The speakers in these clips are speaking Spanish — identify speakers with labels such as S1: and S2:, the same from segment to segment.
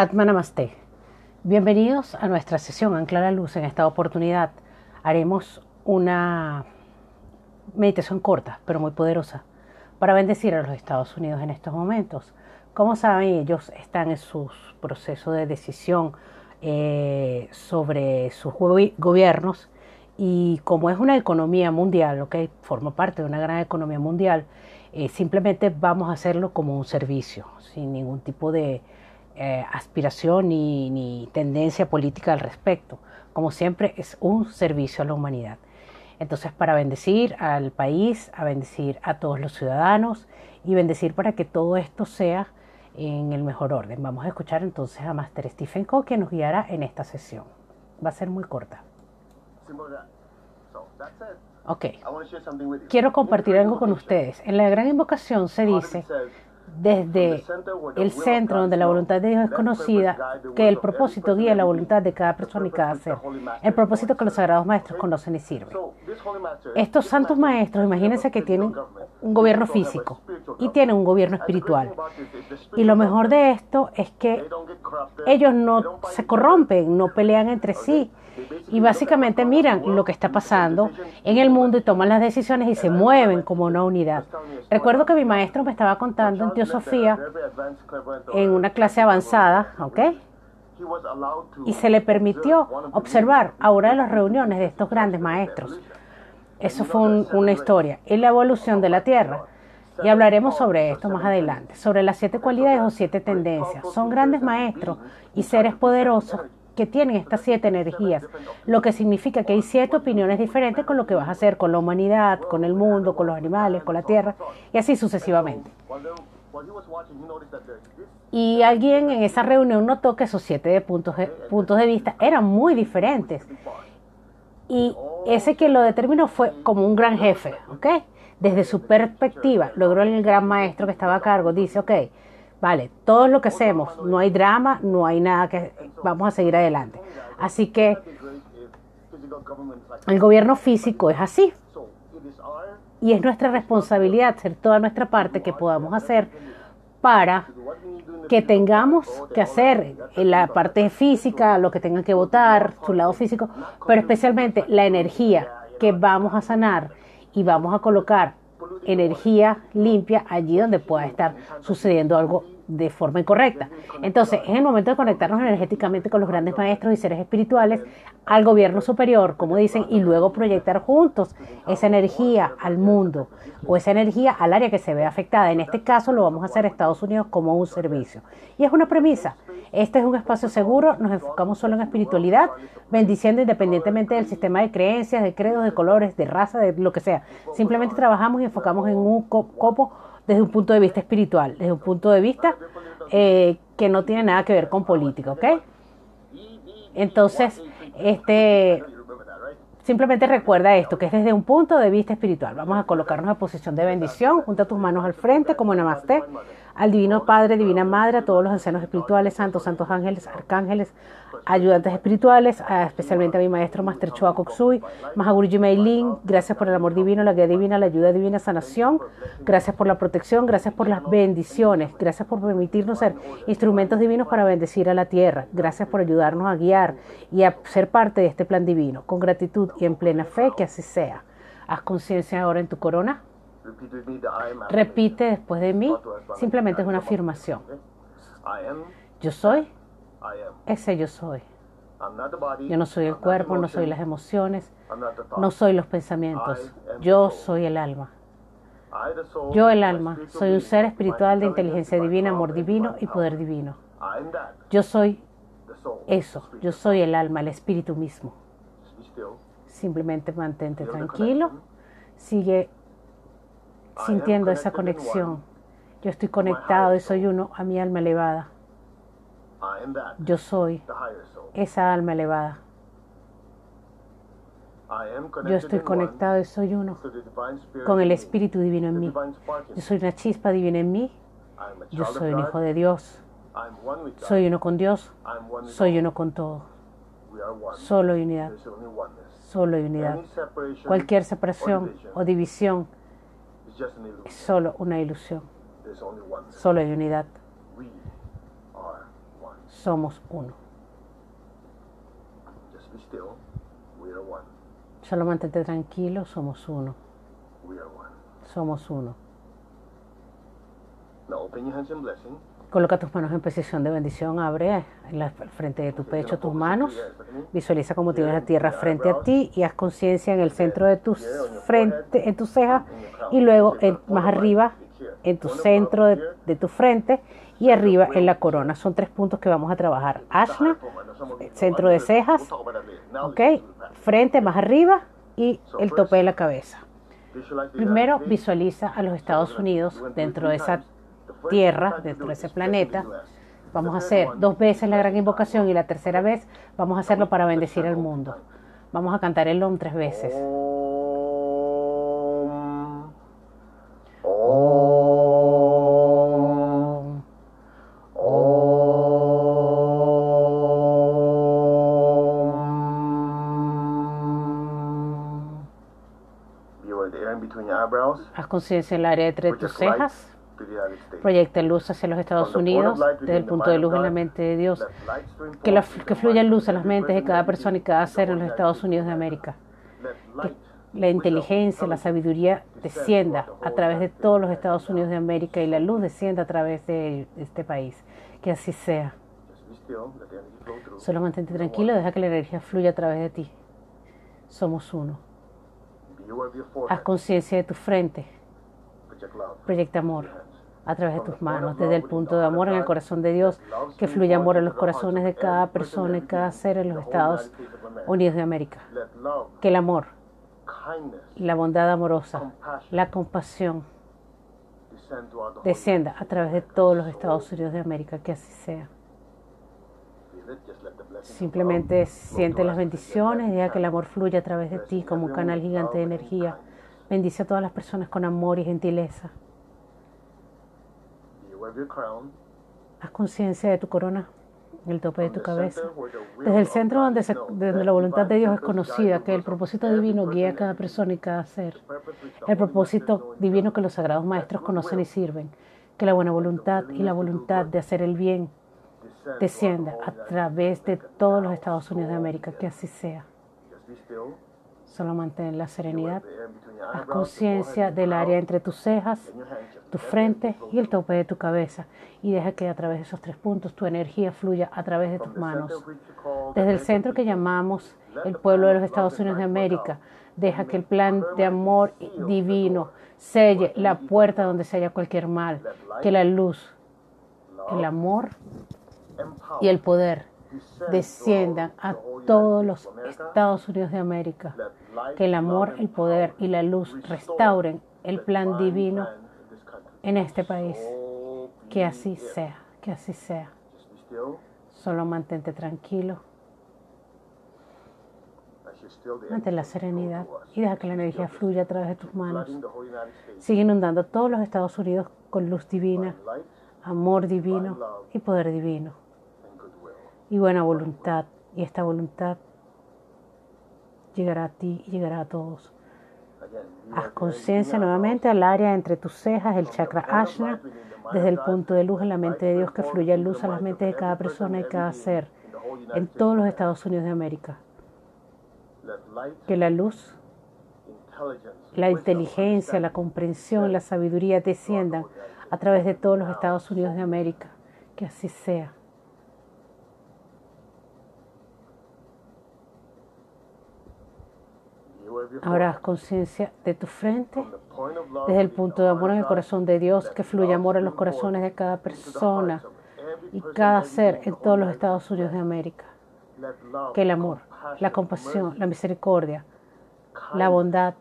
S1: Atma Namaste. Bienvenidos a nuestra sesión Ancla la Luz. En esta oportunidad haremos una meditación corta, pero muy poderosa, para bendecir a los Estados Unidos en estos momentos. Como saben, ellos están en su proceso de decisión eh, sobre sus gobiernos y como es una economía mundial, que forma parte de una gran economía mundial, eh, simplemente vamos a hacerlo como un servicio, sin ningún tipo de eh, aspiración ni, ni tendencia política al respecto. Como siempre, es un servicio a la humanidad. Entonces, para bendecir al país, a bendecir a todos los ciudadanos y bendecir para que todo esto sea en el mejor orden. Vamos a escuchar entonces a Master Stephen Coe que nos guiará en esta sesión. Va a ser muy corta. Ok. Quiero compartir algo con ustedes. En la gran invocación se dice desde el centro donde la voluntad de Dios es conocida, que el propósito guía la voluntad de cada persona y cada ser. El propósito que los sagrados maestros conocen y sirven. Estos santos maestros, imagínense que tienen un gobierno físico y tienen un gobierno espiritual. Y lo mejor de esto es que ellos no se corrompen, no pelean entre sí, y básicamente miran lo que está pasando en el mundo y toman las decisiones y se mueven como una unidad. Recuerdo que mi maestro me estaba contando en Teosofía en una clase avanzada, ¿ok? Y se le permitió observar ahora las reuniones de estos grandes maestros. Eso fue una historia. Y la evolución de la Tierra. Y hablaremos sobre esto más adelante, sobre las siete cualidades o siete tendencias. Son grandes maestros y seres poderosos que tienen estas siete energías, lo que significa que hay siete opiniones diferentes con lo que vas a hacer con la humanidad, con el mundo, con los animales, con la tierra, y así sucesivamente. Y alguien en esa reunión notó que esos siete puntos de, puntos de vista eran muy diferentes. Y ese que lo determinó fue como un gran jefe, ¿ok? Desde su perspectiva, logró el gran maestro que estaba a cargo, dice, ok, Vale, todo lo que hacemos, no hay drama, no hay nada que vamos a seguir adelante. Así que el gobierno físico es así. Y es nuestra responsabilidad hacer toda nuestra parte que podamos hacer para que tengamos que hacer en la parte física, lo que tengan que votar, su lado físico, pero especialmente la energía que vamos a sanar y vamos a colocar energía limpia allí donde pueda estar sucediendo algo de forma incorrecta. Entonces, es el momento de conectarnos energéticamente con los grandes maestros y seres espirituales, al gobierno superior, como dicen, y luego proyectar juntos esa energía al mundo o esa energía al área que se ve afectada. En este caso lo vamos a hacer Estados Unidos como un servicio. Y es una premisa. Este es un espacio seguro, nos enfocamos solo en espiritualidad, bendiciendo independientemente del sistema de creencias, de credos, de colores, de raza, de lo que sea. Simplemente trabajamos y enfocamos en un copo desde un punto de vista espiritual, desde un punto de vista eh, que no tiene nada que ver con política, ¿ok? Entonces, este, simplemente recuerda esto, que es desde un punto de vista espiritual. Vamos a colocarnos en posición de bendición, junta tus manos al frente como namaste al Divino Padre, Divina Madre, a todos los ancianos espirituales, santos, santos ángeles, arcángeles, ayudantes espirituales, especialmente a mi maestro Master Choa Koksui, Mahaguruji Meilin, gracias por el amor divino, la guía divina, la ayuda divina, sanación, gracias por la protección, gracias por las bendiciones, gracias por permitirnos ser instrumentos divinos para bendecir a la tierra, gracias por ayudarnos a guiar y a ser parte de este plan divino, con gratitud y en plena fe que así sea. Haz conciencia ahora en tu corona. Repite después de mí, simplemente es una afirmación. Yo soy, ese yo soy. Yo no soy el cuerpo, no soy las emociones, no soy los pensamientos. Yo soy el alma. Yo el alma, soy un ser espiritual de inteligencia divina, amor divino y poder divino. Yo soy eso, yo soy el alma, el espíritu mismo. Simplemente mantente tranquilo, sigue sintiendo esa conexión. Yo estoy conectado y soy uno a mi alma elevada. Yo soy esa alma elevada. Yo estoy conectado y soy uno con el Espíritu Divino en mí. Yo soy una chispa divina en mí. Yo soy un hijo de Dios. Soy uno con Dios. Soy uno con todo. Solo hay unidad. Solo hay unidad. Cualquier separación o división solo una ilusión. Solo hay unidad. somos uno. Solo mantente tranquilo, somos uno.
S2: We are one.
S1: Somos uno. Coloca tus manos en posición de bendición, abre la frente de tu pecho tus manos, visualiza cómo tienes la tierra frente a ti y haz conciencia en el centro de tus frente, en tus cejas y luego en- más arriba en tu centro de, de tu frente y arriba en la corona. Son tres puntos que vamos a trabajar. Ashna, centro de cejas, ok, frente más arriba y el tope de la cabeza. Primero visualiza a los Estados Unidos dentro de esa tierra, dentro de ese planeta. Vamos a hacer dos veces la gran invocación y la tercera vez vamos a hacerlo para bendecir al mundo. Vamos a cantar el OM tres veces.
S2: Om. Om.
S1: Om. Haz conciencia en el área entre tus cejas. Proyecta luz hacia los Estados Unidos, desde el punto de luz en la mente de Dios. Que, la- que fluya luz a las mentes de cada persona y cada ser en los. Estados Unidos de América.
S2: Light,
S1: La inteligencia, la sabiduría descienda a través de todos los Estados Unidos de América y la luz descienda a través de este país. Que así sea. Solo mantente tranquilo, deja que la energía fluya a través de ti. Somos uno. Haz conciencia de tu frente. Proyecta amor a través de tus manos, desde el punto de amor en el corazón de Dios, que fluya amor en los corazones de cada persona y cada ser en los Estados Unidos de América. Que el amor, la bondad amorosa, la compasión descienda a través de todos los Estados Unidos de América. Que así sea. Simplemente siente las bendiciones, deja que el amor fluya a través de ti como un canal gigante de energía. Bendice a todas las personas con amor y gentileza. Haz conciencia de tu corona, en el tope de tu cabeza. Desde el centro donde, se- la voluntad de Dios es conocida, que el propósito divino guía a cada persona y cada ser. El propósito divino que los sagrados maestros conocen y sirven. Que la buena voluntad y la voluntad de hacer el bien descienda a través de todos los Estados Unidos de América. Que así sea. Solo mantén la serenidad.
S2: Eyebrows, the
S1: conciencia del área entre tus cejas, tu
S2: the
S1: frente
S2: flow
S1: y el tope de tu cabeza. Y deja que a través de esos tres puntos tu energía fluya a través de tus manos. Desde el centro que llamamos el pueblo de los Estados Unidos de América, deja que el plan de amor divino selle la puerta donde se haya cualquier mal, que la luz, el amor y el poder desciendan a todos los. Estados Unidos de América, que el amor, el poder y la luz restauren el plan divino en este país. Que así sea, que así sea. Solo mantente tranquilo, mantén la serenidad y deja que la energía fluya a través de tus manos. Sigue inundando todos los Estados Unidos con luz divina, amor divino y poder divino. Y buena voluntad. Y esta voluntad llegará a ti y llegará a todos. Haz conciencia nuevamente al área entre tus cejas, el chakra Ashna, desde el punto de luz en la mente de Dios que fluya luz a las mentes de cada persona y cada ser en todos los Estados Unidos de América. Que la luz, la inteligencia, la comprensión, la sabiduría desciendan a través de todos los Estados Unidos de América. Que así sea. Ahora haz conciencia de tu frente, desde el punto de amor en el corazón de Dios, que fluya amor en los corazones de cada persona y cada ser en todos los Estados Unidos de. América. Que el amor, la compasión, la misericordia, la bondad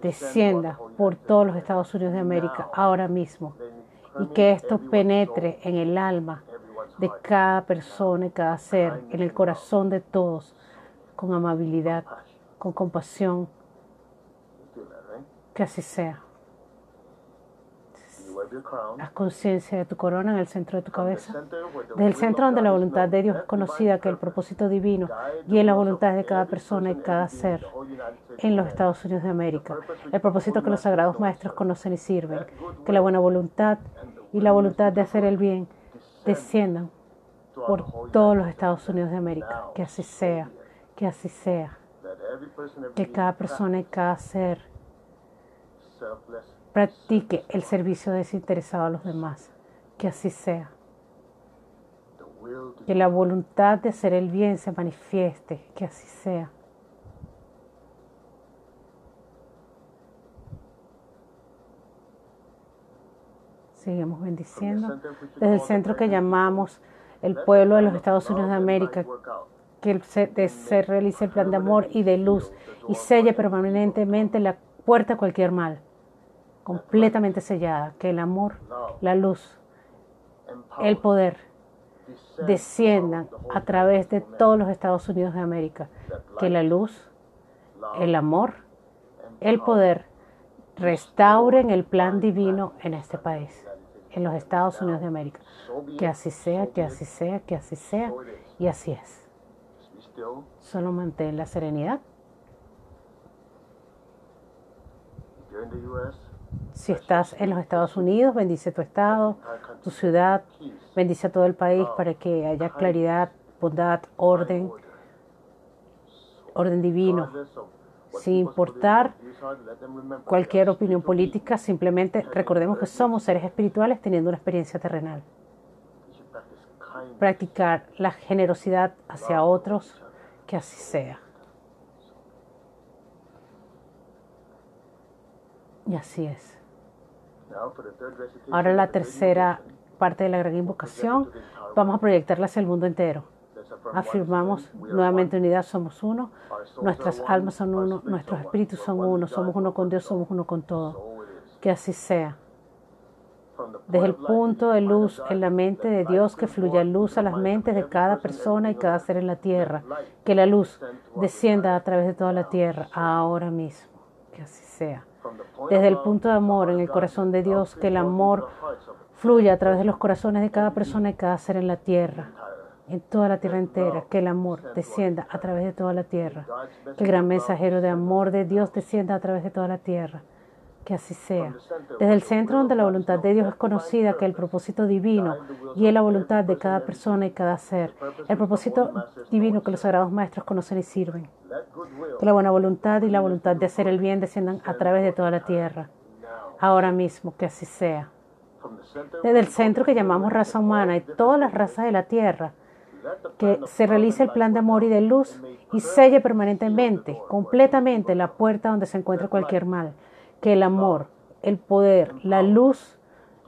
S1: descienda por todos los Estados Unidos de América ahora mismo. y que esto penetre en el alma de cada persona y cada ser, en el corazón de todos, con amabilidad, con compasión, que así sea. Haz conciencia de tu corona en el centro de tu cabeza. Desde el centro donde la voluntad de Dios es conocida, que el propósito divino
S2: wills of
S1: voluntades de cada persona y cada ser en los. Estados Unidos de América. El propósito que los sagrados maestros conocen y sirven, que la buena voluntad y la voluntad de hacer el bien desciendan por todos los Estados Unidos de América. Que así sea, que así sea. Que cada persona y cada ser practique el servicio desinteresado a los demás. Que así sea. Que la voluntad de hacer el bien se manifieste. Que así sea. Seguimos bendiciendo. Desde el centro que llamamos el pueblo de los Estados Unidos de América, que se realice el plan de amor y de luz y selle permanentemente la puerta a cualquier mal, completamente sellada, que el amor, la luz, el poder desciendan a través de todos los Estados Unidos de América, que la luz, el amor, el poder restauren el plan divino en este país, en los Estados Unidos de América. Que así sea, que así sea, que así sea, y así es. Solo mantén la serenidad. Si estás en los Estados Unidos, bendice tu estado, tu ciudad, bendice a todo el país para que haya claridad, bondad, orden, orden divino. Sin importar cualquier opinión política, simplemente recordemos que somos seres espirituales teniendo una experiencia terrenal. Practicar la generosidad hacia otros, que así sea. Y así es. Ahora la tercera parte de la gran invocación, vamos a proyectarla hacia el mundo entero. Afirmamos nuevamente unidad, somos uno, nuestras almas son uno, nuestros espíritus son uno, somos uno con Dios, somos uno con todo. Que así sea. Desde el punto de luz en la mente de Dios, que fluya luz a las mentes de cada
S2: person,
S1: persona y cada ser en la tierra. Que la luz descienda a través de toda la tierra, ahora mismo. Que así sea. Desde el punto de amor en el corazón de Dios, que el amor fluya a través de los corazones de cada persona y cada ser en la tierra, en toda la tierra entera. Que el amor descienda a través de toda la tierra. Que el gran mensajero de amor de Dios descienda a través de toda la tierra. Que así sea. Desde el centro donde la voluntad de Dios es conocida, que el propósito divino y la voluntad de cada persona y cada ser, el propósito divino que los sagrados maestros conocen y sirven. Que la buena voluntad y la voluntad de hacer el bien desciendan a través de toda la tierra. Ahora mismo, que así sea. Desde el centro que llamamos raza humana y todas las razas de la tierra, que se realice el plan de amor y de luz y selle permanentemente, completamente la puerta donde se encuentre cualquier mal. Que el amor, el poder, la luz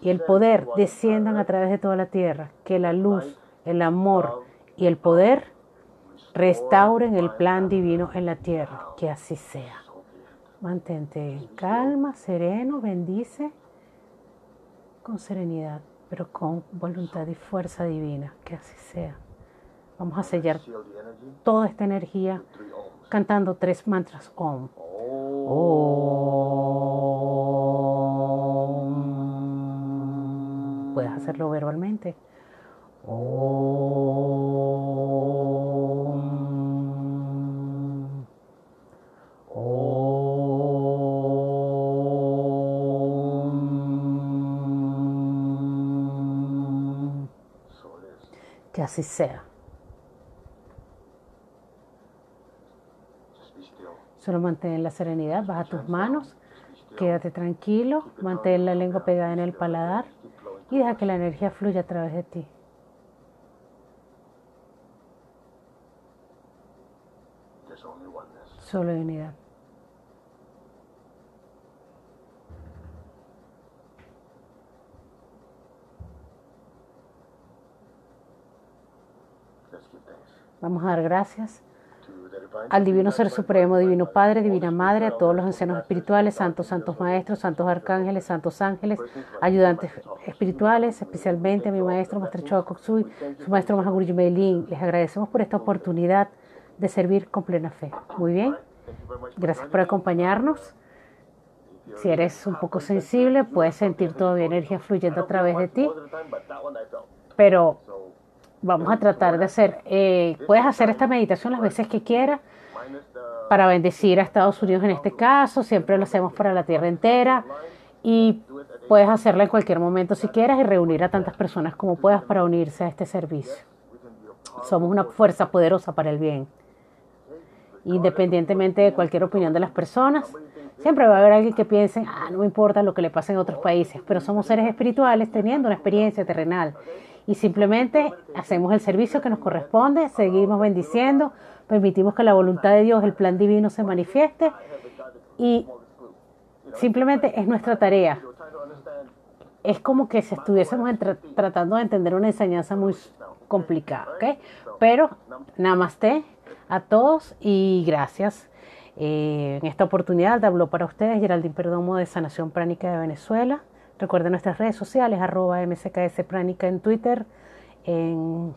S1: y el poder desciendan a través de toda la tierra. Que la luz, el amor y el poder restauren el plan divino en la tierra. Que así sea. Mantente en calma, sereno, bendice con serenidad, pero con voluntad y fuerza divina. Que así sea. Vamos a sellar toda esta energía cantando tres mantras Om. Om. Puedes hacerlo verbalmente. Om. Om. Que así sea. Solo mantén la serenidad, baja tus manos, quédate tranquilo, mantén la lengua pegada en el paladar. Y deja que la energía fluya a través de ti. Solo unidad. Vamos a dar gracias al Divino Ser Supremo, Divino Padre, Divina Madre, a todos los ancianos espirituales, santos, santos maestros, santos arcángeles, santos ángeles, ayudantes espirituales, especialmente a mi maestro, Maestro Choa Koksui, su maestro Mahaguruji Meilin. Les agradecemos por esta oportunidad de servir con plena fe. Muy bien, gracias por acompañarnos. Si eres un poco sensible, puedes sentir todavía energía fluyendo a través de ti, pero vamos a tratar de hacer, eh, puedes hacer esta meditación las veces que quieras para bendecir a Estados Unidos en este caso, siempre lo hacemos para la tierra entera y puedes hacerla en cualquier momento si quieras y reunir a tantas personas como puedas para unirse a este servicio. Somos una fuerza poderosa para el bien. Independientemente de cualquier opinión de las personas, siempre va a haber alguien que piense, ah, no me importa lo que le pase en otros países, pero somos seres espirituales teniendo una experiencia terrenal y simplemente hacemos el servicio que nos corresponde, seguimos bendiciendo, permitimos que la voluntad de Dios, el plan divino se manifieste y simplemente es nuestra tarea. Es como que si estuviésemos tratando de entender una enseñanza muy complicada, ¿ok? Pero namaste a todos y gracias. Eh, en esta oportunidad habló para ustedes Geraldine Perdomo de Sanación Pránica de Venezuela. Recuerden nuestras redes sociales, arroba MSKS Pránica en Twitter, en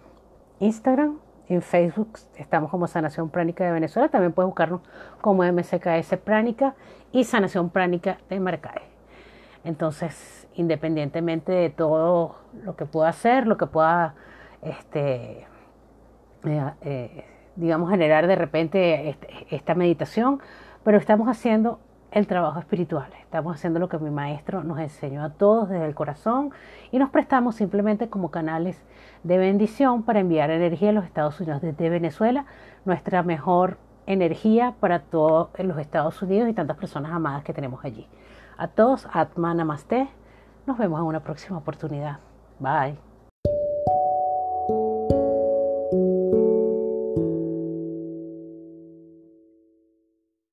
S1: Instagram, en Facebook. Estamos como Sanación Pránica de Venezuela. También puedes buscarnos como MSKS Pránica y Sanación Pránica de Marcae. Entonces, independientemente de todo lo que pueda hacer, lo que pueda, este, eh, eh, digamos, generar de repente este, esta meditación, pero estamos haciendo el trabajo espiritual. Estamos haciendo lo que mi maestro nos enseñó a todos desde el corazón y nos prestamos simplemente como canales de bendición para enviar energía a los Estados Unidos desde Venezuela, nuestra mejor energía para todos los Estados Unidos y tantas personas amadas que tenemos allí. A todos, Atma Namaste. Nos vemos en una próxima oportunidad. Bye.